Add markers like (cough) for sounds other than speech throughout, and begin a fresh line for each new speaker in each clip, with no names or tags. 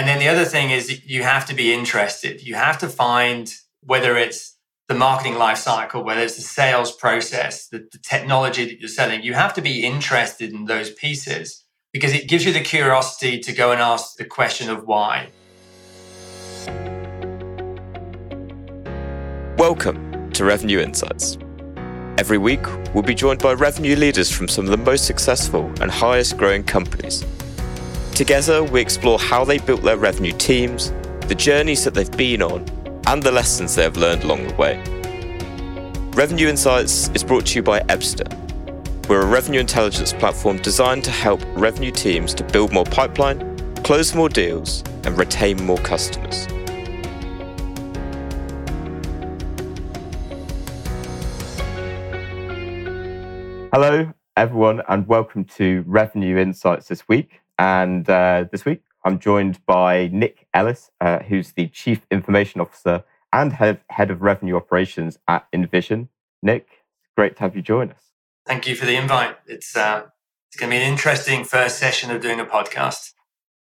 And then the other thing is you have to be interested. You have to find whether it's the marketing life cycle, whether it's the sales process, the, the technology that you're selling, you have to be interested in those pieces because it gives you the curiosity to go and ask the question of why.
Welcome to Revenue Insights. Every week, we'll be joined by revenue leaders from some of the most successful and highest growing companies. Together, we explore how they built their revenue teams, the journeys that they've been on, and the lessons they have learned along the way. Revenue Insights is brought to you by Ebsta. We're a revenue intelligence platform designed to help revenue teams to build more pipeline, close more deals, and retain more customers. Hello, everyone, and welcome to Revenue Insights this week. And uh, this week, I'm joined by Nick Ellis, uh, who's the Chief Information Officer and head, head of Revenue Operations at InVision. Nick, great to have you join us.
Thank you for the invite. It's uh, it's going to be an interesting first session of doing a podcast.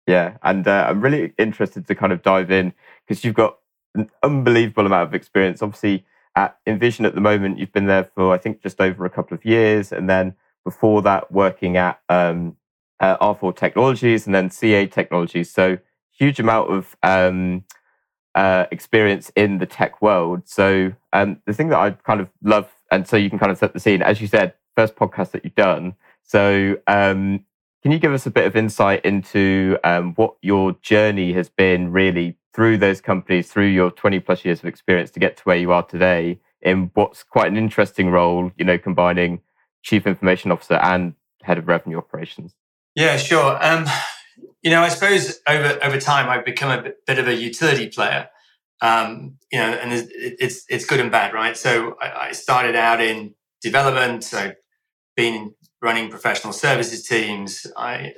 Yeah, and uh, I'm really interested to kind of dive in because you've got an unbelievable amount of experience. Obviously, at InVision at the moment, you've been there for I think just over a couple of years, and then before that, working at um, uh, R4 Technologies and then CA Technologies. So huge amount of um, uh, experience in the tech world. So um, the thing that I kind of love, and so you can kind of set the scene, as you said, first podcast that you've done. So um, can you give us a bit of insight into um, what your journey has been really through those companies, through your 20 plus years of experience to get to where you are today in what's quite an interesting role, you know, combining chief information officer and head of revenue operations?
Yeah, sure. Um, you know, I suppose over over time I've become a bit of a utility player. Um, you know, and it's it's good and bad, right? So I, I started out in development. So been running professional services teams. I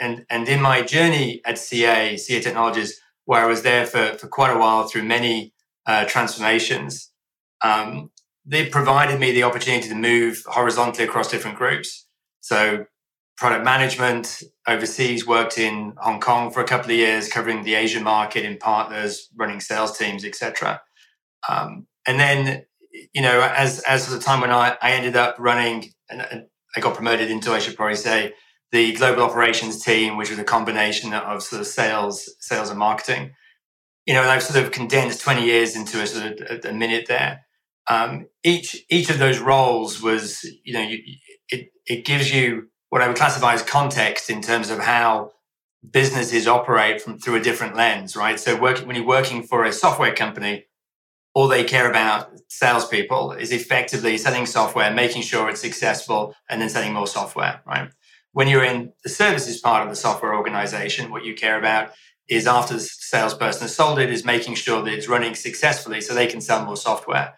and and in my journey at CA, CA Technologies, where I was there for for quite a while through many uh, transformations, um, they provided me the opportunity to move horizontally across different groups. So product management overseas, worked in Hong Kong for a couple of years, covering the Asian market in partners, running sales teams, etc. Um, and then, you know, as as the time when I, I ended up running, and I got promoted into, I should probably say, the global operations team, which was a combination of sort of sales, sales and marketing. You know, and I've sort of condensed 20 years into a sort of a minute there. Um, each each of those roles was, you know, you, it it gives you what I would classify as context in terms of how businesses operate from through a different lens, right? So when you're working for a software company, all they care about salespeople is effectively selling software, making sure it's successful, and then selling more software, right? When you're in the services part of the software organization, what you care about is after the salesperson has sold it, is making sure that it's running successfully so they can sell more software.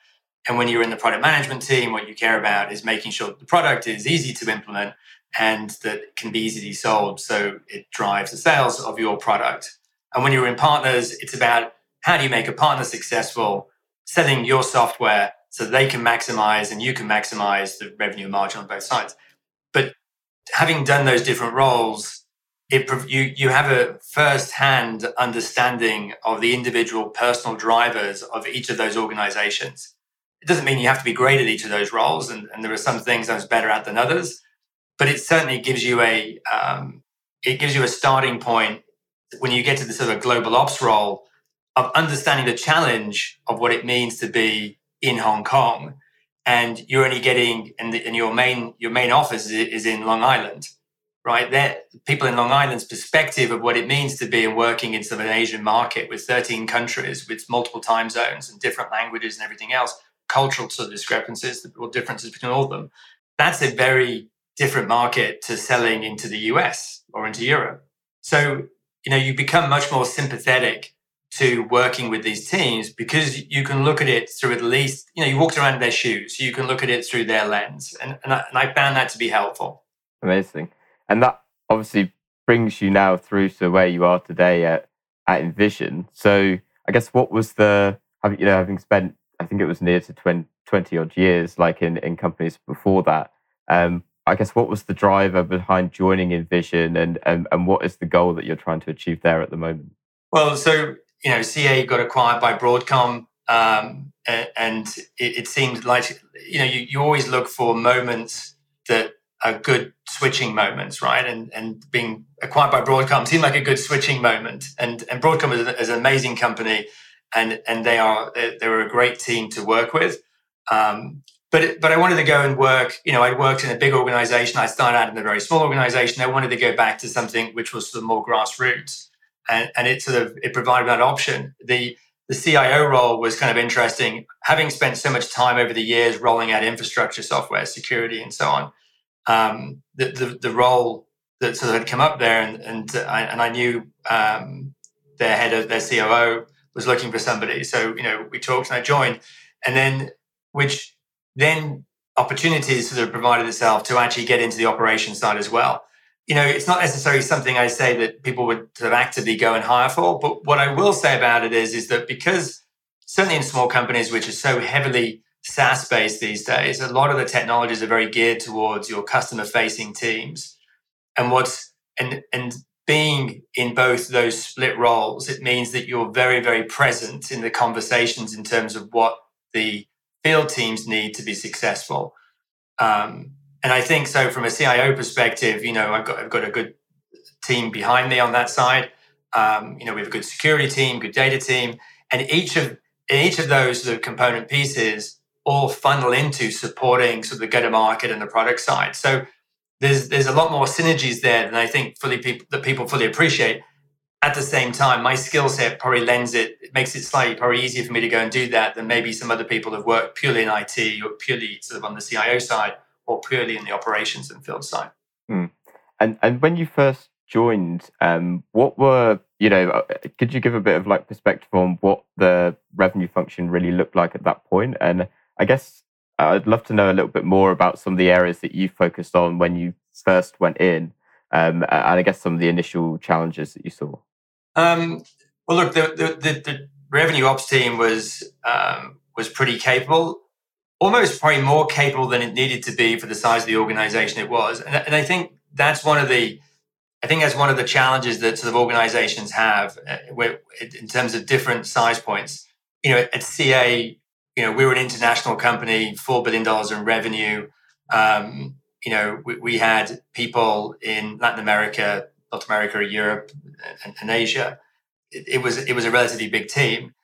And when you're in the product management team, what you care about is making sure the product is easy to implement and that can be easily sold. So it drives the sales of your product. And when you're in partners, it's about how do you make a partner successful, selling your software so they can maximize and you can maximize the revenue margin on both sides. But having done those different roles, it, you, you have a first hand understanding of the individual personal drivers of each of those organizations. It doesn't mean you have to be great at each of those roles, and, and there are some things I was better at than others but it certainly gives you a um, it gives you a starting point when you get to the sort of global ops role of understanding the challenge of what it means to be in Hong Kong, and you're only getting and, and your main your main office is, in Long Island, right? There, people in Long Island's perspective of what it means to be working in sort of an Asian market with 13 countries with multiple time zones and different languages and everything else, cultural sort of discrepancies or differences between all of them. That's a very different market to selling into the US or into Europe. So, you know, you become much more sympathetic to working with these teams because you can look at it through at least, you know, you walked around their shoes, so you can look at it through their lens. And, and, I, and I found that to be helpful.
Amazing. And that obviously brings you now through to where you are today at, at InVision. So I guess what was the, you know, having spent, I think it was near to 20, 20 odd years, like in, in companies before that, um, I guess what was the driver behind joining InVision and, and, and what is the goal that you're trying to achieve there at the moment?
Well, so you know, CA got acquired by Broadcom, um, and, it, it, seemed like you know you, you always look for moments that are good switching moments, right? And and being acquired by Broadcom seemed like a good switching moment. And and Broadcom is, is an amazing company, and and they are they were a great team to work with. Um, but but I wanted to go and work. You know, I'd worked in a big organization. I started out in a very small organization. I wanted to go back to something which was sort of more grassroots, and and it sort of it provided that option. The the CIO role was kind of interesting. Having spent so much time over the years rolling out infrastructure software, security, and so on, um, the, the, the role that sort of had come up there, and and I, and I knew um, their head of their COO was looking for somebody. So you know, we talked and I joined, and then which then opportunities sort of provided itself to actually get into the operation side as well. You know, it's not necessarily something I say that people would sort of actively go and hire for, but what I will say about it is, is that because certainly in small companies, which are so heavily SaaS based these days, a lot of the technologies are very geared towards your customer facing teams. And what's, and, and being in both those split roles, it means that you're very, very present in the conversations in terms of what the field teams need to be successful. Um, and I think so from a CIO perspective, you know, I've got I've got a good team behind me on that side. Um, you know, we have a good security team, good data team, and each of each of those sort of component pieces all funnel into supporting sort of the go-to-market and the product side. So there's there's a lot more synergies there than I think fully people that people fully appreciate at the same time, my skill set probably lends it, it makes it slightly probably easier for me to go and do that than maybe some other people have worked purely in IT or purely sort of on the CIO side or purely in the operations and field side.
Mm. And and when you first joined, um, what were you know? Uh, could you give a bit of like perspective on what the revenue function really looked like at that point? And I guess I'd love to know a little bit more about some of the areas that you focused on when you first went in, um, and I guess some of the initial challenges that you saw.
Um, well, look, the, the, the, the, revenue ops team was um, was pretty capable, almost probably more capable than it needed to be for the size of the organization it was. And, and I think that's one of the I think that's one of the challenges that sort of organizations have uh, in terms of different size points. You know, at CA, you know, we were an international company, four billion dollars in revenue. Um, you know, we, we, had people in Latin America North America, Europe, and, and Asia. It, it, was it was a relatively big team,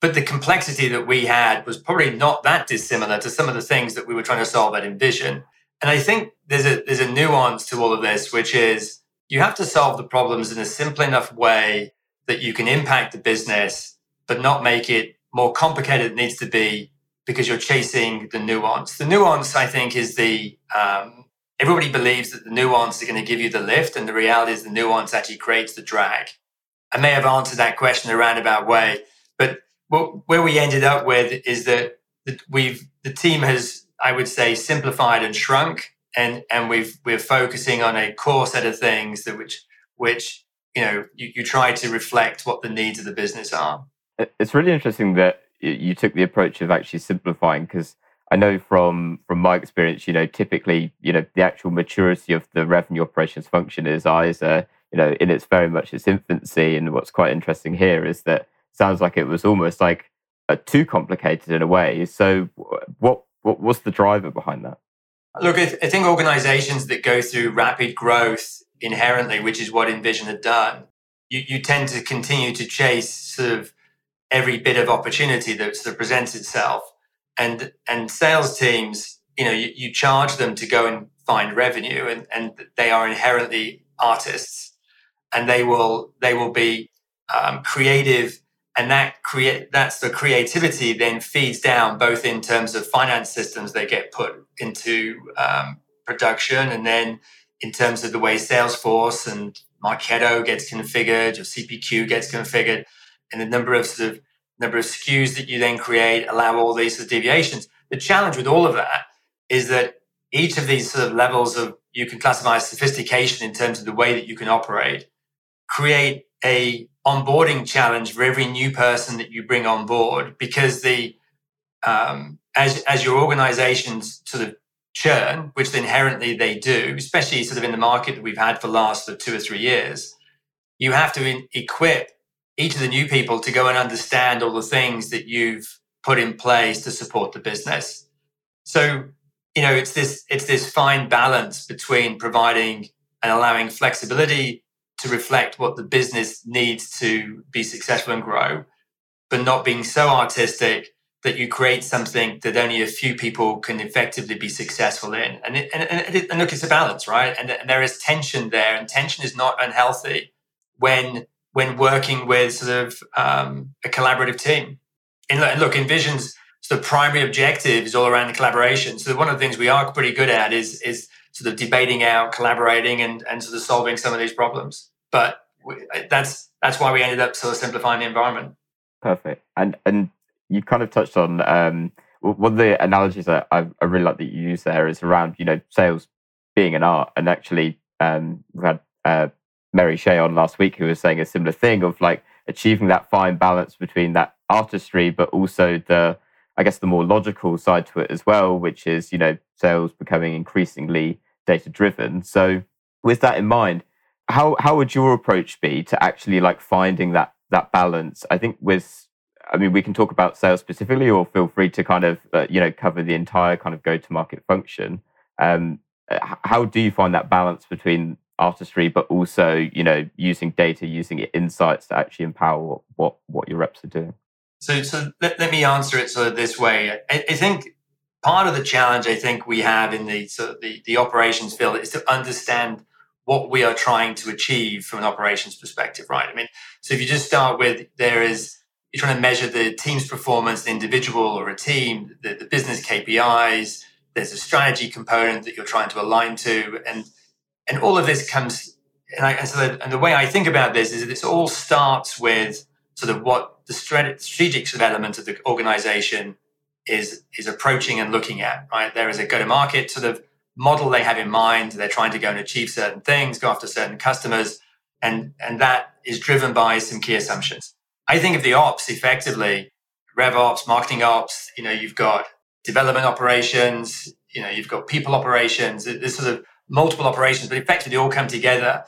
but the complexity that we had was probably not that dissimilar to some of the things that we were trying to solve at InVision. And I think there's a there's a nuance to all of this, which is you have to solve the problems in a simple enough way that you can impact the business, but not make it more complicated than it needs to be because you're chasing the nuance. The nuance, I think, is the um, everybody believes that the nuance is going to give you the lift, and the reality is the nuance actually creates the drag. I may have answered that question in a roundabout way, but what, where we ended up with is that we've the team has, I would say, simplified and shrunk, and and we've we're focusing on a core set of things that which which you know you, you try to reflect what the needs of the business are.
It's really interesting that you took the approach of actually simplifying because I know from from my experience, you know, typically, you know, the actual maturity of the revenue operations function is either, you know, in its very much its infancy. And what's quite interesting here is that sounds like it was almost like uh, too complicated in a way. So, what what was the driver behind that?
Look, I, th- I think organizations that go through rapid growth inherently, which is what InVision had done, you, you tend to continue to chase sort of every bit of opportunity that sort of presents itself and and sales teams you know you, you charge them to go and find revenue and and they are inherently artists and they will they will be um, creative and that create that's the creativity then feeds down both in terms of finance systems they get put into um, production and then in terms of the way salesforce and marketo gets configured or cpq gets configured and the number of sort of number of SKUs that you then create, allow all these sort of deviations. The challenge with all of that is that each of these sort of levels of you can classify sophistication in terms of the way that you can operate, create a onboarding challenge for every new person that you bring on board because the um, as as your organizations sort of churn, which inherently they do, especially sort of in the market that we've had for the last sort of two or three years, you have to in, equip each of the new people to go and understand all the things that you've put in place to support the business. So, you know, it's this it's this fine balance between providing and allowing flexibility to reflect what the business needs to be successful and grow, but not being so artistic that you create something that only a few people can effectively be successful in. And, it, and, it, and, look, it's a balance, right? And, and there is tension there, and tension is not unhealthy when when working with sort of um, a collaborative team. And look, InVision's the primary objective is all around the collaboration. So one of the things we are pretty good at is is sort of debating out, collaborating, and and sort of solving some of these problems. But we, that's that's why we ended up sort of simplifying the environment.
Perfect. And and you kind of touched on um, one of the analogies that I, I, really like that you use there is around you know sales being an art, and actually um, we had uh, Mary Shea on last week who was saying a similar thing of like achieving that fine balance between that artistry, but also the I guess the more logical side to it as well, which is, you know, sales becoming increasingly data driven. So with that in mind, how how would your approach be to actually like finding that that balance? I think with I mean, we can talk about sales specifically, or feel free to kind of uh, you know cover the entire kind of go to market function. Um, how do you find that balance between artistry, but also you know using data, using insights to actually empower what what, what your reps are doing?
So, so let, let me answer it sort of this way. I, I, think part of the challenge I think we have in the sort of the, the operations field is to understand what we are trying to achieve from an operations perspective, right? I mean, so if you just start with there is you're trying to measure the team's performance, the individual or a team, the, the business KPIs. There's a strategy component that you're trying to align to, and and all of this comes. And, I, and so the, and the way I think about this is that this all starts with sort of what the strategic sort of element of the organization is is approaching and looking at. Right, there is a go-to-market sort of model they have in mind. They're trying to go and achieve certain things, go after certain customers, and and that is driven by some key assumptions. I think of the ops effectively, rev ops, marketing ops. You know, you've got development operations. You know, you've got people operations. This sort of multiple operations, but effectively all come together.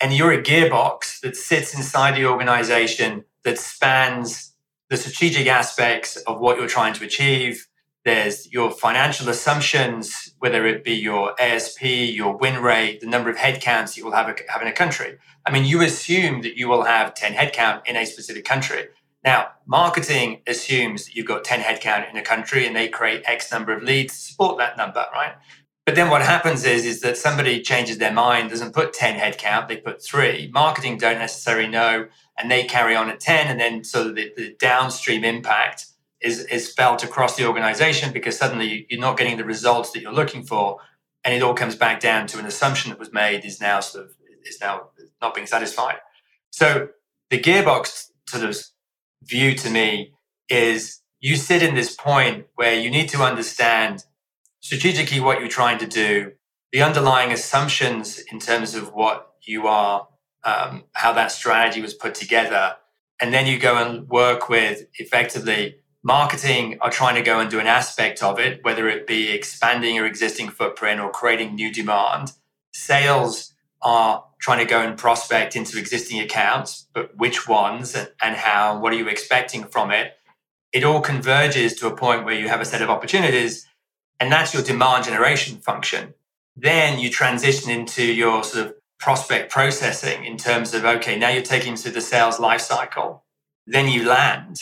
And you're a gearbox that sits inside the organization that spans the strategic aspects of what you're trying to achieve. There's your financial assumptions, whether it be your ASP, your win rate, the number of headcounts you will have, have in a country. I mean, you assume that you will have 10 headcount in a specific country. Now, marketing assumes that you've got 10 headcount in a country and they create X number of leads to support that number, right? But then what happens is, is that somebody changes their mind, doesn't put 10 headcount, they put three. Marketing don't necessarily know and they carry on at 10 and then so the, the downstream impact is, is felt across the organization because suddenly you're not getting the results that you're looking for and it all comes back down to an assumption that was made is now sort of is now not being satisfied so the gearbox sort of view to me is you sit in this point where you need to understand strategically what you're trying to do the underlying assumptions in terms of what you are um, how that strategy was put together. And then you go and work with effectively marketing are trying to go and do an aspect of it, whether it be expanding your existing footprint or creating new demand. Sales are trying to go and prospect into existing accounts, but which ones and, and how, what are you expecting from it? It all converges to a point where you have a set of opportunities, and that's your demand generation function. Then you transition into your sort of prospect processing in terms of okay now you're taking them through the sales life cycle. Then you land.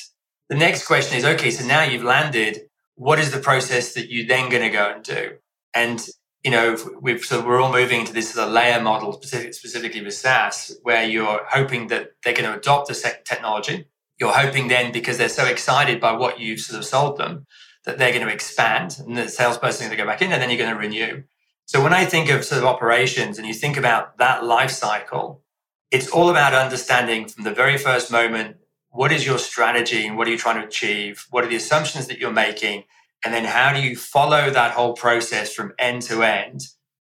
The next question is okay so now you've landed what is the process that you're then going to go and do? And you know we've so we're all moving into this sort of layer model specific, specifically with SaaS where you're hoping that they're going to adopt the technology. You're hoping then because they're so excited by what you've sort of sold them that they're going to expand and the salesperson is going to go back in and then you're going to renew so when I think of sort of operations and you think about that life cycle, it's all about understanding from the very first moment what is your strategy and what are you trying to achieve? What are the assumptions that you're making? And then how do you follow that whole process from end to end?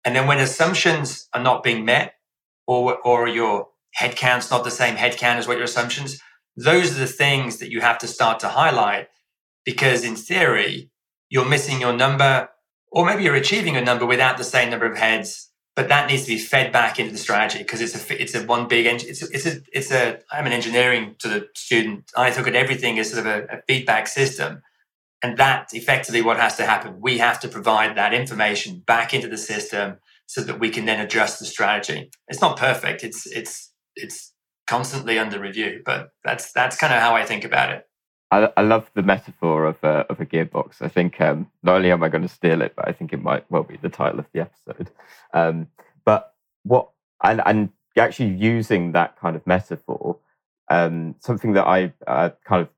And then when assumptions are not being met or, or your headcount's not the same headcount as what your assumptions, those are the things that you have to start to highlight because in theory, you're missing your number or maybe you're achieving a number without the same number of heads but that needs to be fed back into the strategy because it's a it's a one big engine. It's a, it's a it's a I'm an engineering student. I look at everything as sort of a, a feedback system, and that's effectively what has to happen. We have to provide that information back into the system so that we can then adjust the strategy. It's not perfect. It's it's it's constantly under review, but that's that's kind of how I think about it.
I, I love the metaphor of a of a gearbox. I think um, not only am I going to steal it, but I think it might well be the title of the episode. Um, but what and and actually using that kind of metaphor, um, something that I uh, kind of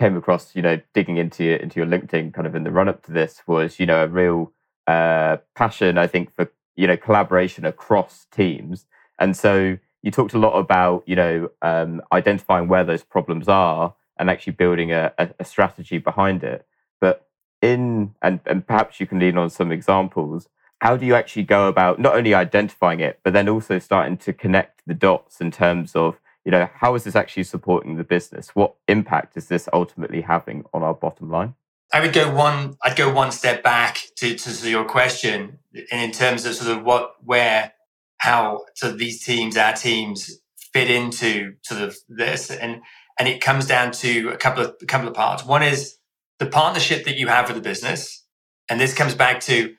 came across, you know, digging into your, into your LinkedIn kind of in the run up to this was, you know, a real uh, passion, I think, for you know collaboration across teams. And so you talked a lot about you know um, identifying where those problems are and actually building a, a, strategy behind it. But in and, and perhaps you can lean on some examples. How do you actually go about not only identifying it, but then also starting to connect the dots in terms of you know how is this actually supporting the business? What impact is this ultimately having on our bottom line?
I would go one. I'd go one step back to, to your question, and in terms of sort of what, where, how, of these teams, our teams, fit into sort of this, and and it comes down to a couple of a couple of parts. One is the partnership that you have with the business, and this comes back to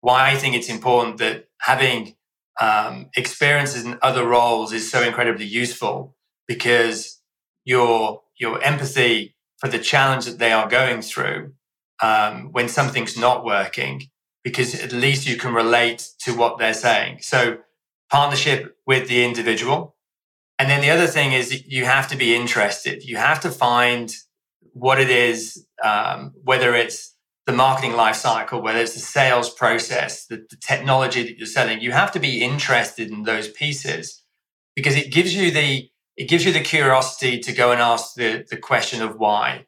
why I think it's important that having um, experiences in other roles is so incredibly useful because your your empathy for the challenge that they are going through um, when something's not working, because at least you can relate to what they're saying. So partnership with the individual, and then the other thing is you have to be interested. You have to find what it is, um, whether it's the marketing life cycle, whether it's the sales process, the, the technology that you're selling. You have to be interested in those pieces because it gives you the it gives you the curiosity to go and ask the, the question of why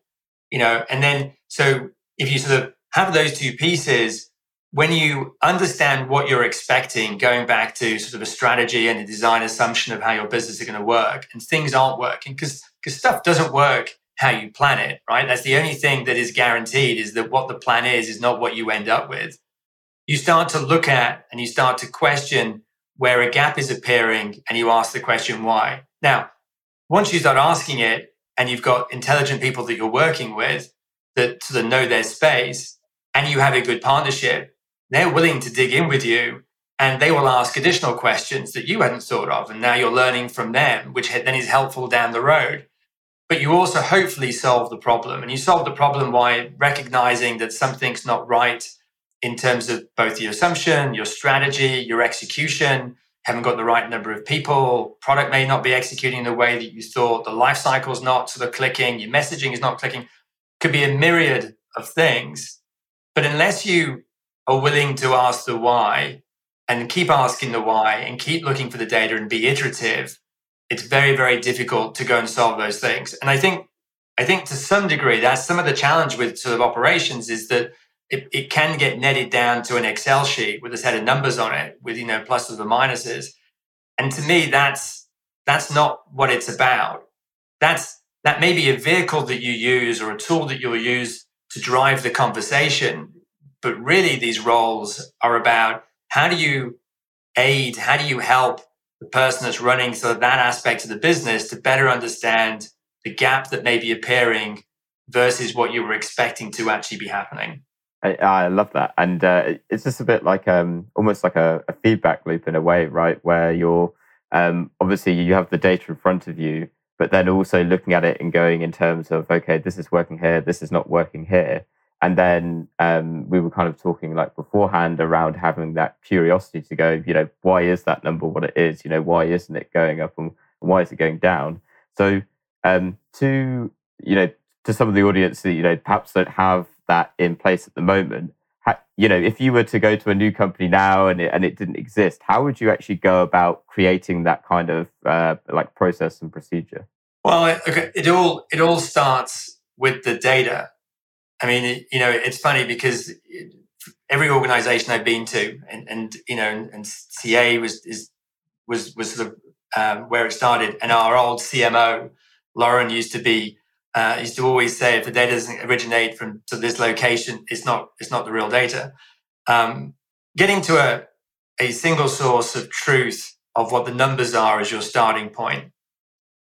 you know and then so if you sort of have those two pieces when you understand what you're expecting, going back to sort of a strategy and a design assumption of how your business is going to work, and things aren't working because because stuff doesn't work how you plan it, right? That's the only thing that is guaranteed is that what the plan is is not what you end up with. You start to look at and you start to question where a gap is appearing, and you ask the question why. Now, once you start asking it, and you've got intelligent people that you're working with that sort of know their space, and you have a good partnership, they're willing to dig in with you and they will ask additional questions that you hadn't thought of. And now you're learning from them, which then is helpful down the road. But you also hopefully solve the problem. And you solve the problem by recognizing that something's not right in terms of both your assumption, your strategy, your execution, haven't got the right number of people, product may not be executing the way that you thought, the life cycle's not sort of clicking, your messaging is not clicking. Could be a myriad of things. But unless you are willing to ask the why and keep asking the why and keep looking for the data and be iterative, it's very, very difficult to go and solve those things. And I think, I think to some degree, that's some of the challenge with sort of operations is that it, it can get netted down to an Excel sheet with a set of numbers on it, with you know pluses and minuses. And to me, that's that's not what it's about. That's that may be a vehicle that you use or a tool that you'll use to drive the conversation but really, these roles are about how do you aid, how do you help the person that's running so that aspect of the business to better understand the gap that may be appearing versus what you were expecting to actually be happening.
I, I love that, and uh, it's just a bit like um, almost like a, a, feedback loop in a way, right? Where you're um, obviously you have the data in front of you, but then also looking at it and going in terms of okay, this is working here, this is not working here, and then um, we were kind of talking like beforehand around having that curiosity to go, you know, why is that number what it is? You know, why isn't it going up and why is it going down? So um, to you know, to some of the audience that you know perhaps don't have that in place at the moment, you know, if you were to go to a new company now and it, and it didn't exist, how would you actually go about creating that kind of uh, like process and procedure?
Well, it, it all it all starts with the data I mean, you know, it's funny because every organization I've been to, and, and you know, and, and CA was is was was sort of um, where it started. And our old CMO, Lauren, used to be uh, used to always say, if the data doesn't originate from this location, it's not it's not the real data. Um, getting to a a single source of truth of what the numbers are as your starting point,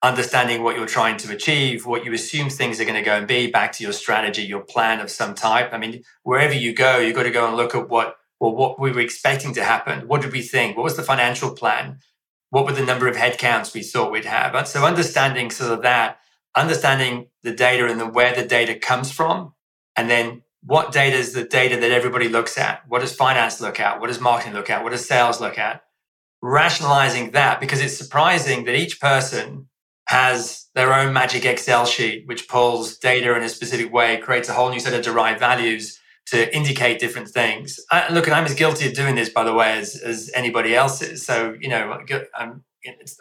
understanding what you're trying to achieve, what you assume things are going to go and be, back to your strategy, your plan of some type. I mean, wherever you go, you've got to go and look at what well, what we were expecting to happen. What did we think? What was the financial plan? What were the number of headcounts we thought we'd have? And so understanding sort of that, understanding the data and the where the data comes from, and then what data is the data that everybody looks at? What does finance look at? What does marketing look at? What does sales look at? Rationalizing that because it's surprising that each person has their own magic Excel sheet, which pulls data in a specific way, creates a whole new set of derived values to indicate different things. I, look, and I'm as guilty of doing this, by the way, as, as anybody else is. So, you know, I'm,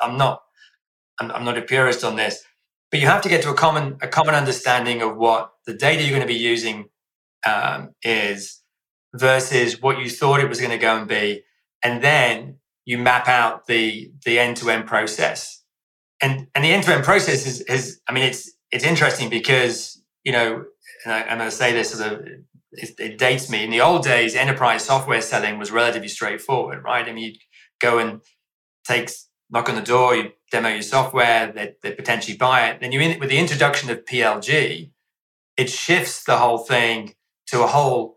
I'm not, I'm, I'm not a purist on this, but you have to get to a common, a common understanding of what the data you're going to be using um, is versus what you thought it was going to go and be, and then you map out the the end to end process. And and the end to end process is is I mean it's it's interesting because you know and I, am going to say this as a it, it, dates me. In the old days enterprise software selling was relatively straightforward right? I mean you go and take knock on the door you demo your software they, they potentially buy it. Then you in with the introduction of plg it shifts the whole thing to a whole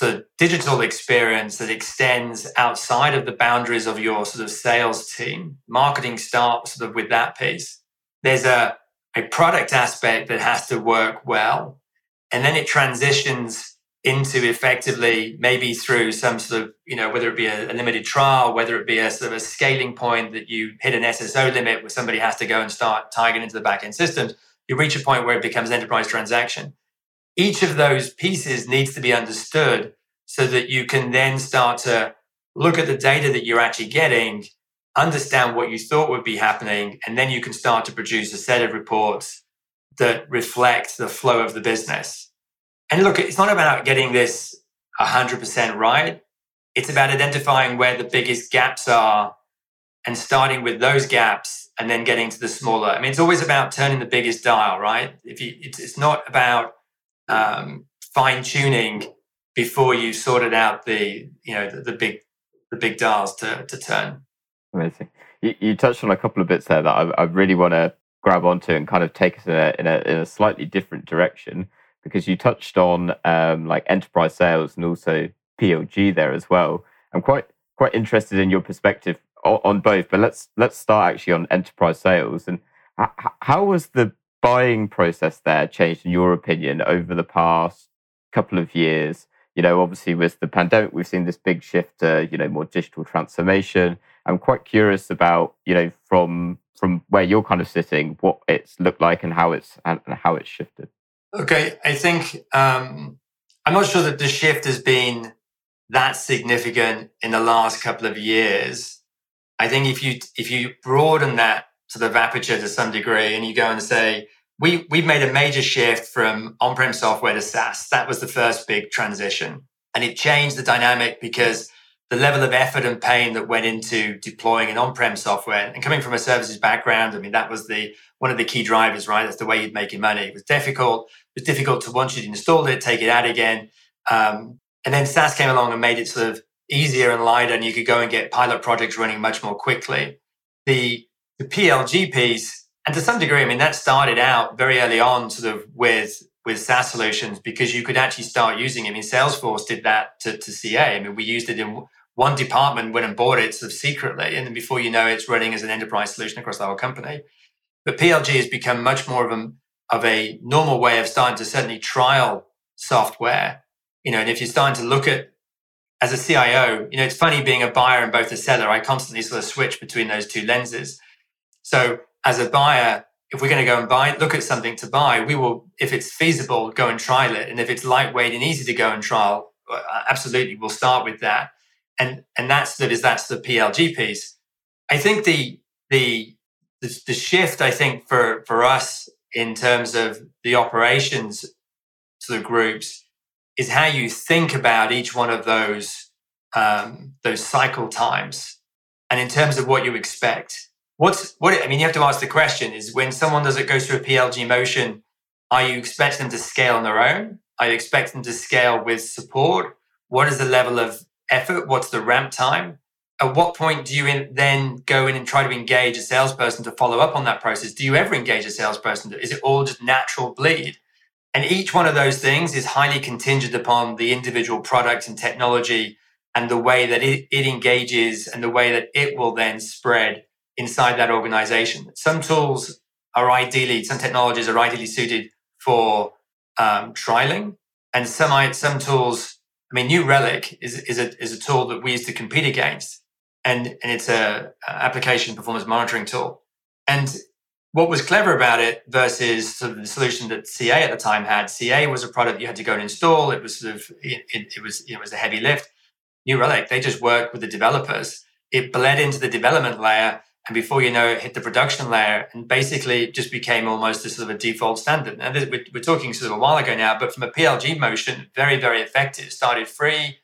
the digital experience that extends outside of the boundaries of your sort of sales team. Marketing starts sort of with that piece. There's a, a product aspect that has to work well. And then it transitions into effectively maybe through some sort of, you know, whether it be a, a limited trial, whether it be a sort of a scaling point that you hit an SSO limit where somebody has to go and start tying it into the backend systems, you reach a point where it becomes enterprise transaction each of those pieces needs to be understood so that you can then start to look at the data that you're actually getting, understand what you thought would be happening, and then you can start to produce a set of reports that reflect the flow of the business. And look, it's not about getting this 100% right. It's about identifying where the biggest gaps are and starting with those gaps and then getting to the smaller. I mean, it's always about turning the biggest dial, right? If you, it's, it's not about um, fine tuning before you sorted out the you know the, the, big the big dials to to turn.
Amazing. You, you touched on a couple of bits there that I, I really want to grab onto and kind of take us in a, in a, in a slightly different direction because you touched on um, like enterprise sales and also PLG there as well. I'm quite quite interested in your perspective on, on both, but let's let's start actually on enterprise sales and how was the buying process there changed, in your opinion, over the past couple of years? You know, obviously with the pandemic, we've seen this big shift to you know more digital transformation. I'm quite curious about you know from from where you're kind of sitting, what it's looked like and how it's and, how it's shifted.
Okay, I think um, I'm not sure that the shift has been that significant in the last couple of years. I think if you if you broaden that sort of aperture to some degree and you go and say, we, we've made a major shift from on-prem software to SaaS. That was the first big transition. And it changed the dynamic because the level of effort and pain that went into deploying an on-prem software and coming from a services background, I mean, that was the one of the key drivers, right? That's the way you'd make your money. It was difficult. It was difficult to once you'd installed it, take it out again. Um, and then SaaS came along and made it sort of easier and lighter, and you could go and get pilot projects running much more quickly. The the PLG piece, and to some degree, I mean, that started out very early on, sort of with with SaaS solutions because you could actually start using it. I mean, Salesforce did that to, to CA. I mean, we used it in one department, went and bought it sort of secretly, and then before you know it, it's running as an enterprise solution across the whole company. But PLG has become much more of a of a normal way of starting to certainly trial software. You know, and if you're starting to look at as a CIO, you know, it's funny being a buyer and both a seller. I constantly sort of switch between those two lenses so as a buyer, if we're going to go and buy, look at something to buy, we will, if it's feasible, go and trial it. And if it's lightweight and easy to go and trial, uh, absolutely, we'll start with that. And and that's that is that's the PLG piece. I think the the the, the shift I think for for us in terms of the operations to the groups is how you think about each one of those um, those cycle times, and in terms of what you expect what's what I mean, you have to ask the question is when someone does it goes through a PLG motion, are you expecting them to scale on their own? Are you expecting them to scale with support? What is the level of effort? What's the ramp time? at what point do you in, then go in and try to engage a salesperson to follow up on that process? Do you ever engage a salesperson? Is it all just natural bleed? And each one of those things is highly contingent upon the individual product and technology and the way that it, it engages and the way that it will then spread inside that organization. Some tools are ideally, some technologies are ideally suited for um, trialing, and some some tools. I mean, New Relic is is a is a tool that we use to compete against, and and it's a, a application performance monitoring tool. And what was clever about it versus sort of the solution that CA at the time had, CA was a product you had to go and install. It was sort of it, it, it was it was a heavy lift. New Relic, they just worked with the developers. It bled into the development layer and before you know it, hit the production layer and basically just became almost a sort of a default standard. And we're, we're talking sort of a while ago now, but from a PLG motion, very, very effective. Started free.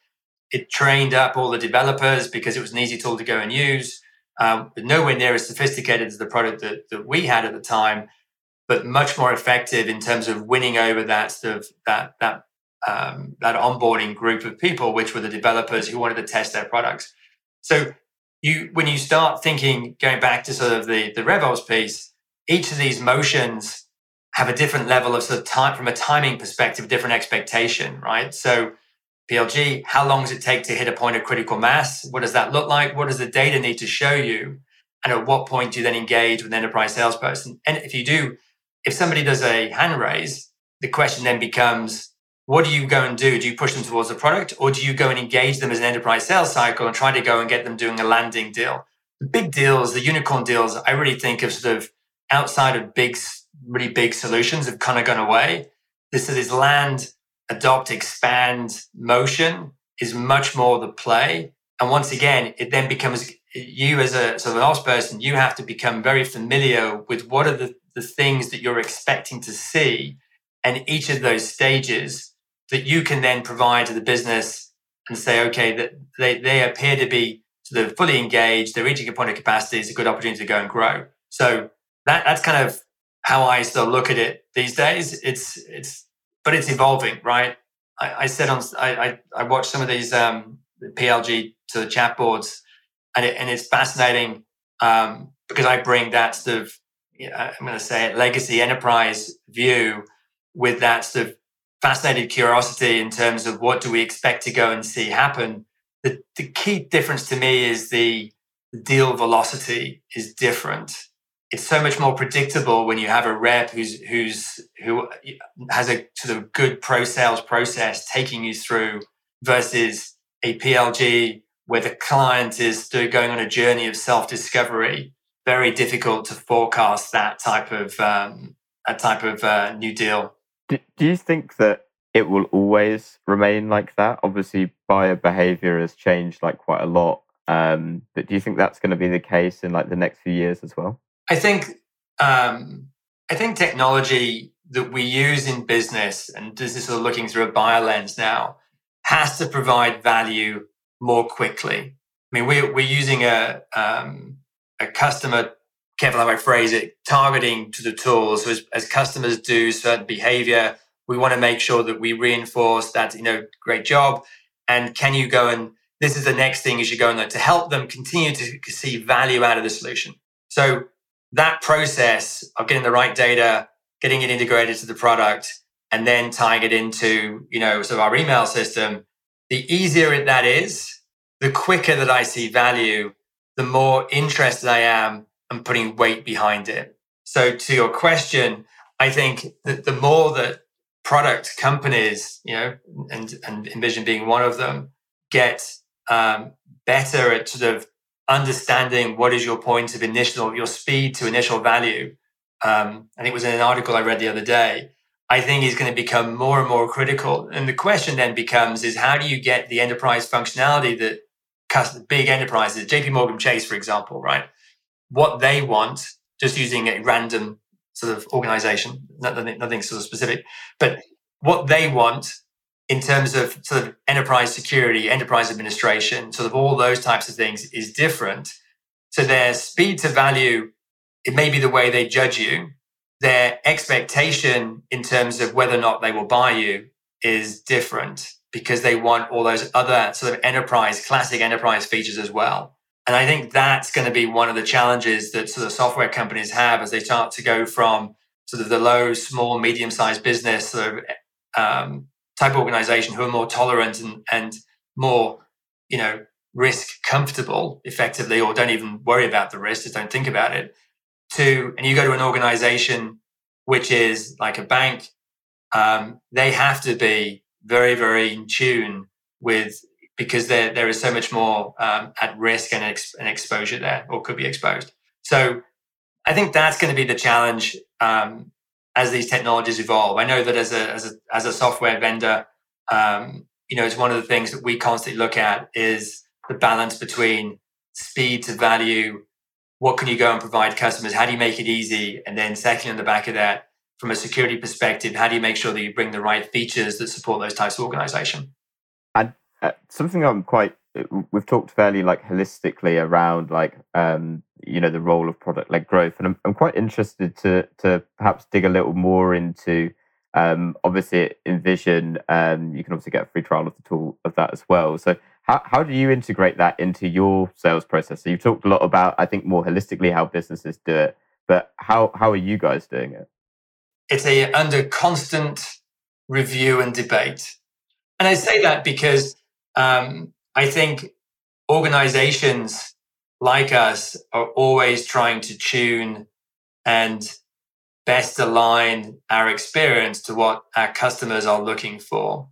It trained up all the developers because it was an easy tool to go and use. Um, nowhere near as sophisticated as the product that, that we had at the time, but much more effective in terms of winning over that sort of that that um, that onboarding group of people, which were the developers who wanted to test their products. So you when you start thinking going back to sort of the the RevOps piece, each of these motions have a different level of sort of time from a timing perspective, different expectation, right? So PLG, how long does it take to hit a point of critical mass? What does that look like? What does the data need to show you? And at what point do you then engage with an enterprise salesperson? And if you do, if somebody does a hand raise, the question then becomes, what do you go and do? Do you push them towards the product or do you go and engage them as an enterprise sales cycle and try to go and get them doing a landing deal? The big deals, the unicorn deals, I really think of sort of outside of big, really big solutions have kind of gone away. This is land, adopt, expand motion is much more the play. And once again, it then becomes you as a sort of an ops person, you have to become very familiar with what are the, the things that you're expecting to see. And each of those stages that you can then provide to the business and say, okay, that they, they appear to be sort of fully engaged, they're reaching a point of capacity, it's a good opportunity to go and grow. So that that's kind of how I still look at it these days. It's it's but it's evolving, right? I, I said on I, I, I watched some of these um, PLG to the chat boards, and it, and it's fascinating um, because I bring that sort of I'm going to say it legacy enterprise view with that sort of fascinated curiosity in terms of what do we expect to go and see happen. The, the key difference to me is the, deal velocity is different. It's so much more predictable when you have a rep who's who's who has a sort of good pro sales process taking you through versus a PLG where the client is still going on a journey of self discovery. Very difficult to forecast that type of um, a type of uh, new deal.
Do, do you think that it will always remain like that? Obviously, buyer behavior has changed like quite a lot. Um, but do you think that's going to be the case in like the next few years as well?
I think um, I think technology that we use in business, and this is sort of looking through a buyer lens now, has to provide value more quickly. I mean, we're we're using a um, a customer careful how I phrase it, targeting to the tools. So as, as customers do certain behavior, we want to make sure that we reinforce that, you know, great job. And can you go and this is the next thing you should go and to help them continue to see value out of the solution. So that process of getting the right data, getting it integrated to the product, and then tying it into, you know, sort of our email system, the easier that is, the quicker that I see value, the more interested I am and putting weight behind it. So to your question, I think that the more that product companies, you know, and, and InVision being one of them, get um, better at sort of understanding what is your point of initial, your speed to initial value. Um, I think it was in an article I read the other day. I think is going to become more and more critical. And the question then becomes is how do you get the enterprise functionality that big enterprises, JP Morgan Chase, for example, right? What they want, just using a random sort of organization, nothing, nothing sort of specific, but what they want in terms of sort of enterprise security, enterprise administration, sort of all those types of things is different. So their speed to value, it may be the way they judge you. Their expectation in terms of whether or not they will buy you is different because they want all those other sort of enterprise, classic enterprise features as well. And I think that's going to be one of the challenges that sort of software companies have as they start to go from sort of the low, small, medium sized business sort of, um, type organization who are more tolerant and, and more, you know, risk comfortable effectively, or don't even worry about the risk, just don't think about it. To, and you go to an organization which is like a bank, um, they have to be very, very in tune with because there there is so much more um, at risk and, ex- and exposure there, or could be exposed. So I think that's going to be the challenge um, as these technologies evolve. I know that as a as a as a software vendor, um, you know, it's one of the things that we constantly look at is the balance between speed to value. What can you go and provide customers? How do you make it easy? And then second, on the back of that, from a security perspective, how do you make sure that you bring the right features that support those types of organization?
Uh, something I'm quite uh, we've talked fairly like holistically around like um, you know the role of product led growth, and I'm, I'm quite interested to to perhaps dig a little more into. Um, obviously, InVision, um, you can obviously get a free trial of the tool of that as well. So, how, how do you integrate that into your sales process? So, you've talked a lot about, I think, more holistically how businesses do it, but how how are you guys doing it?
It's a under constant review and debate, and I say that because um, I think organizations like us are always trying to tune and best align our experience to what our customers are looking for.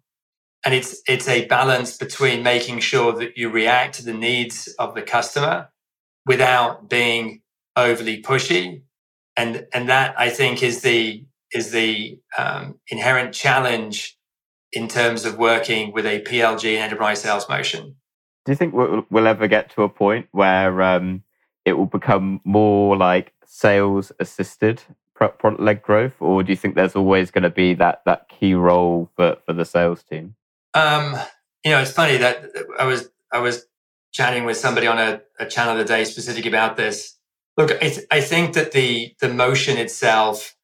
And it's it's a balance between making sure that you react to the needs of the customer without being overly pushy. And and that I think is the is the um, inherent challenge in terms of working with a PLG and enterprise sales motion.
Do you think we'll, we'll ever get to a point where um, it will become more like sales assisted product led growth, or do you think there's always going to be that that key role for, for the sales team?
Um, you know, it's funny that I was I was chatting with somebody on a, a channel today specific about this. Look, I think that the the motion itself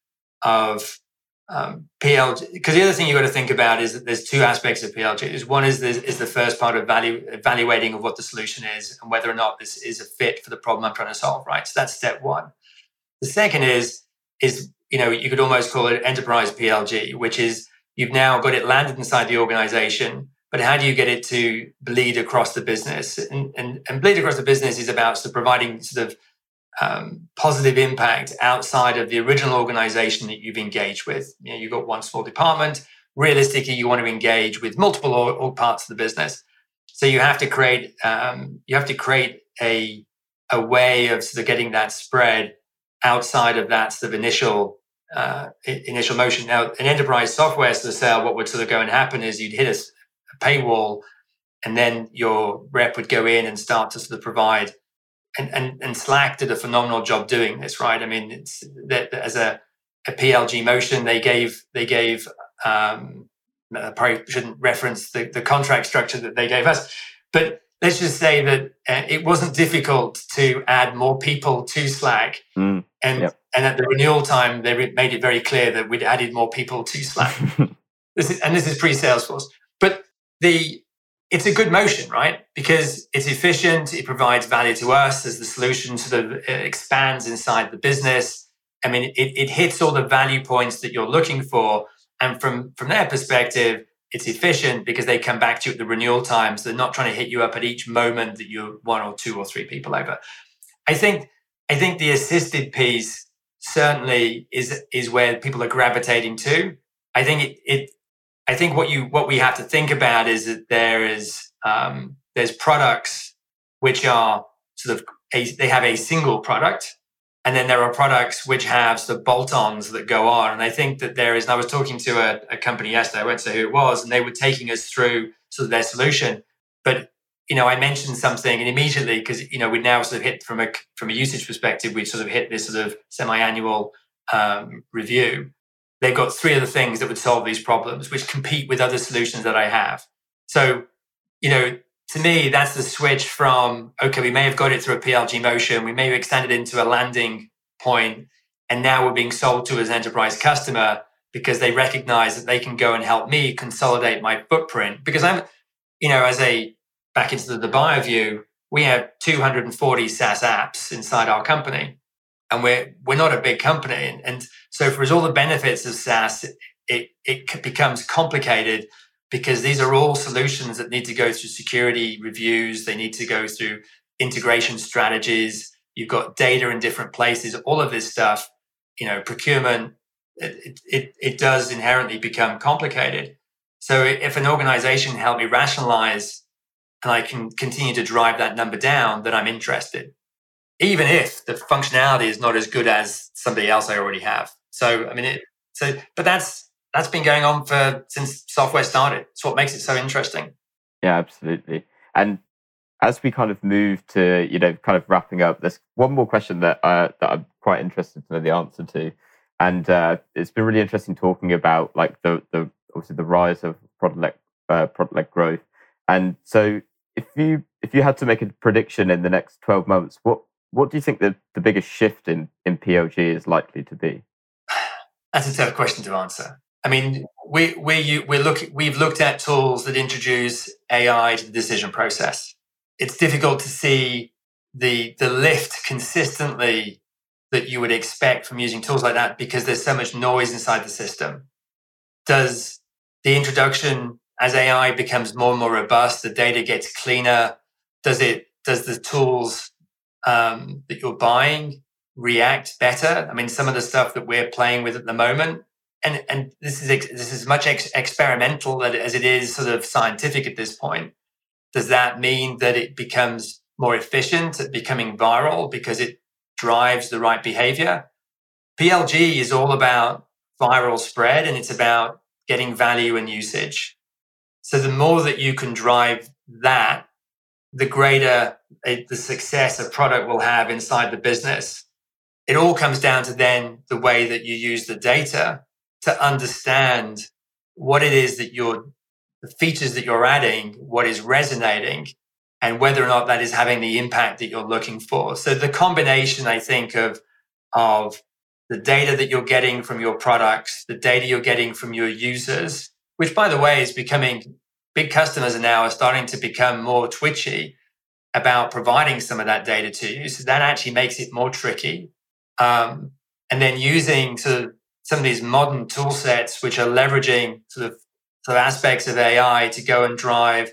of um, PLG, because the other thing you've got to think about is that there's two aspects of PLG. Is one is the, is the first part of value evaluating of what the solution is and whether or not this is a fit for the problem I'm trying to solve. Right, so that's step one. The second is is you know you could almost call it enterprise PLG, which is you've now got it landed inside the organization, but how do you get it to bleed across the business? And and, and bleed across the business is about sort of providing sort of um, positive impact outside of the original organization that you've engaged with. You know, you've got one small department. Realistically, you want to engage with multiple or, or parts of the business. So you have to create um, you have to create a a way of sort of getting that spread outside of that sort of initial uh, initial motion. Now, in enterprise software sort of sale, what would sort of go and happen is you'd hit a, a paywall, and then your rep would go in and start to sort of provide and, and, and Slack did a phenomenal job doing this, right? I mean, it's that as a, a PLG motion, they gave they gave um, I probably shouldn't reference the, the contract structure that they gave us, but let's just say that uh, it wasn't difficult to add more people to Slack,
mm,
and
yep.
and at the renewal time they re- made it very clear that we'd added more people to Slack. (laughs) this is and this is pre Salesforce, but the it's a good motion, right? Because it's efficient, it provides value to us as the solution sort of uh, expands inside the business. I mean, it, it hits all the value points that you're looking for. And from, from their perspective, it's efficient because they come back to you at the renewal time. So they're not trying to hit you up at each moment that you're one or two or three people over. I think I think the assisted piece certainly is is where people are gravitating to. I think it, it I think what you what we have to think about is that there is um, there's products which are sort of a, they have a single product, and then there are products which have sort of bolt-ons that go on. And I think that there is. And I was talking to a, a company yesterday. I won't say who it was, and they were taking us through sort of their solution. But you know, I mentioned something, and immediately because you know we now sort of hit from a from a usage perspective, we sort of hit this sort of semi-annual um, review they've got three other things that would solve these problems, which compete with other solutions that I have. So, you know, to me, that's the switch from, okay, we may have got it through a PLG motion, we may have extended into a landing point, and now we're being sold to as an enterprise customer because they recognize that they can go and help me consolidate my footprint. Because I'm, you know, as a back into the, the buyer view, we have 240 SaaS apps inside our company, and we're we're not a big company, and, and so for us, all the benefits of SaaS, it it becomes complicated because these are all solutions that need to go through security reviews. They need to go through integration strategies. You've got data in different places. All of this stuff, you know, procurement. It, it, it does inherently become complicated. So if an organization help me rationalize and I can continue to drive that number down, then I'm interested, even if the functionality is not as good as somebody else I already have. So I mean, it, so but that's that's been going on for since software started. It's what makes it so interesting.
Yeah, absolutely. And as we kind of move to you know kind of wrapping up, there's one more question that uh, that I'm quite interested to know the answer to, and uh, it's been really interesting talking about like the the obviously the rise of product uh, product growth. And so, if you if you had to make a prediction in the next twelve months, what what do you think the, the biggest shift in in PLG is likely to be?
That's a tough question to answer. I mean, we we we're looking we've looked at tools that introduce AI to the decision process. It's difficult to see the the lift consistently that you would expect from using tools like that because there's so much noise inside the system. Does the introduction as AI becomes more and more robust, the data gets cleaner? Does it does the tools um, that you're buying react better? I mean, some of the stuff that we're playing with at the moment and and this is this is much ex- experimental as it is sort of scientific at this point. Does that mean that it becomes more efficient at becoming viral because it drives the right behavior? PLG is all about viral spread and it's about getting value and usage. So the more that you can drive that, the greater eh, the success a product will have inside the business. It all comes down to then the way that you use the data to understand what it is that you're, the features that you're adding, what is resonating, and whether or not that is having the impact that you're looking for. So the combination, I think, of, of the data that you're getting from your products, the data you're getting from your users, which by the way is becoming big customers are now are starting to become more twitchy about providing some of that data to you. So that actually makes it more tricky. Um, and then using sort of some of these modern tool sets which are leveraging sort of sort of aspects of AI to go and drive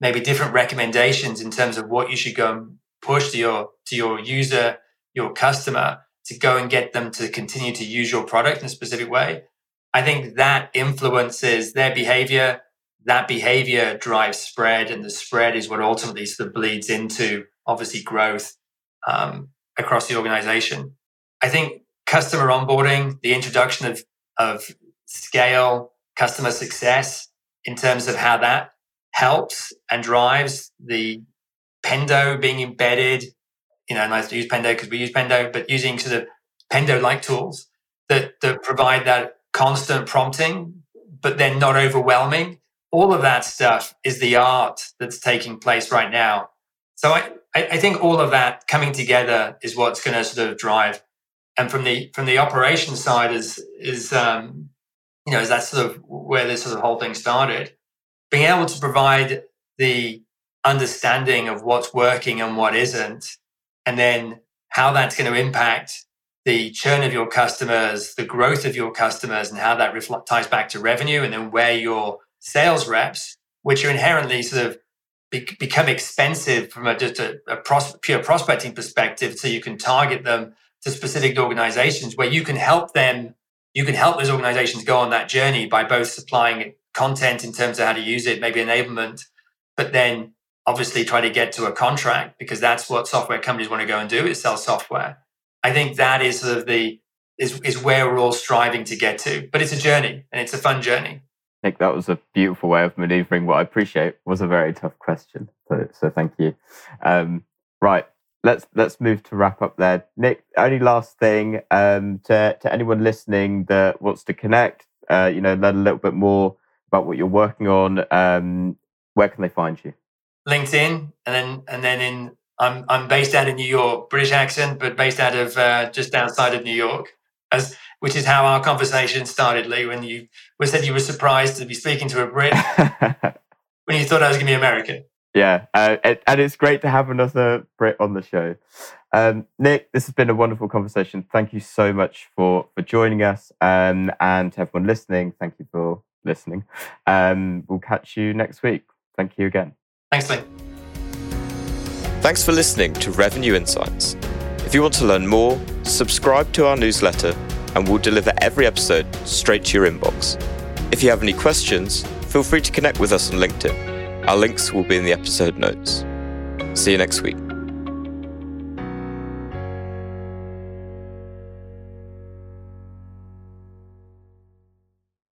maybe different recommendations in terms of what you should go and push to your to your user, your customer, to go and get them to continue to use your product in a specific way. I think that influences their behavior. That behavior drives spread, and the spread is what ultimately sort of bleeds into obviously growth um, across the organization. I think customer onboarding, the introduction of, of scale customer success in terms of how that helps and drives the Pendo being embedded. You know, nice to use Pendo because we use Pendo, but using sort of Pendo like tools that, that provide that constant prompting, but then not overwhelming. All of that stuff is the art that's taking place right now. So I, I think all of that coming together is what's going to sort of drive and from the from the operations side is is um, you know is that sort of where this sort of whole thing started. Being able to provide the understanding of what's working and what isn't and then how that's going to impact the churn of your customers the growth of your customers and how that reflect, ties back to revenue and then where your sales reps which are inherently sort of be, become expensive from a, just a, a pros, pure prospecting perspective so you can target them to specific organizations where you can help them, you can help those organizations go on that journey by both supplying content in terms of how to use it, maybe enablement, but then obviously try to get to a contract because that's what software companies want to go and do is sell software. I think that is sort of the is is where we're all striving to get to. But it's a journey and it's a fun journey.
Nick, that was a beautiful way of maneuvering what I appreciate was a very tough question. So, so thank you. Um, right let's let's move to wrap up there. Nick, only last thing um, to to anyone listening that wants to connect, uh, you know, learn a little bit more about what you're working on. Um, where can they find you?
LinkedIn, and then and then in I'm I'm based out of New York, British accent, but based out of uh, just outside of New York, as which is how our conversation started, Lee. When you said you were surprised to be speaking to a Brit, (laughs) when you thought I was going to be American.
Yeah, uh, and it's great to have another Brit on the show. Um, Nick, this has been a wonderful conversation. Thank you so much for for joining us, um, and to everyone listening, thank you for listening. Um, we'll catch you next week. Thank you again.
Thanks, Lee.
Thanks for listening to Revenue Insights. If you want to learn more, subscribe to our newsletter, and we'll deliver every episode straight to your inbox. If you have any questions, feel free to connect with us on LinkedIn. Our links will be in the episode notes. See you next week.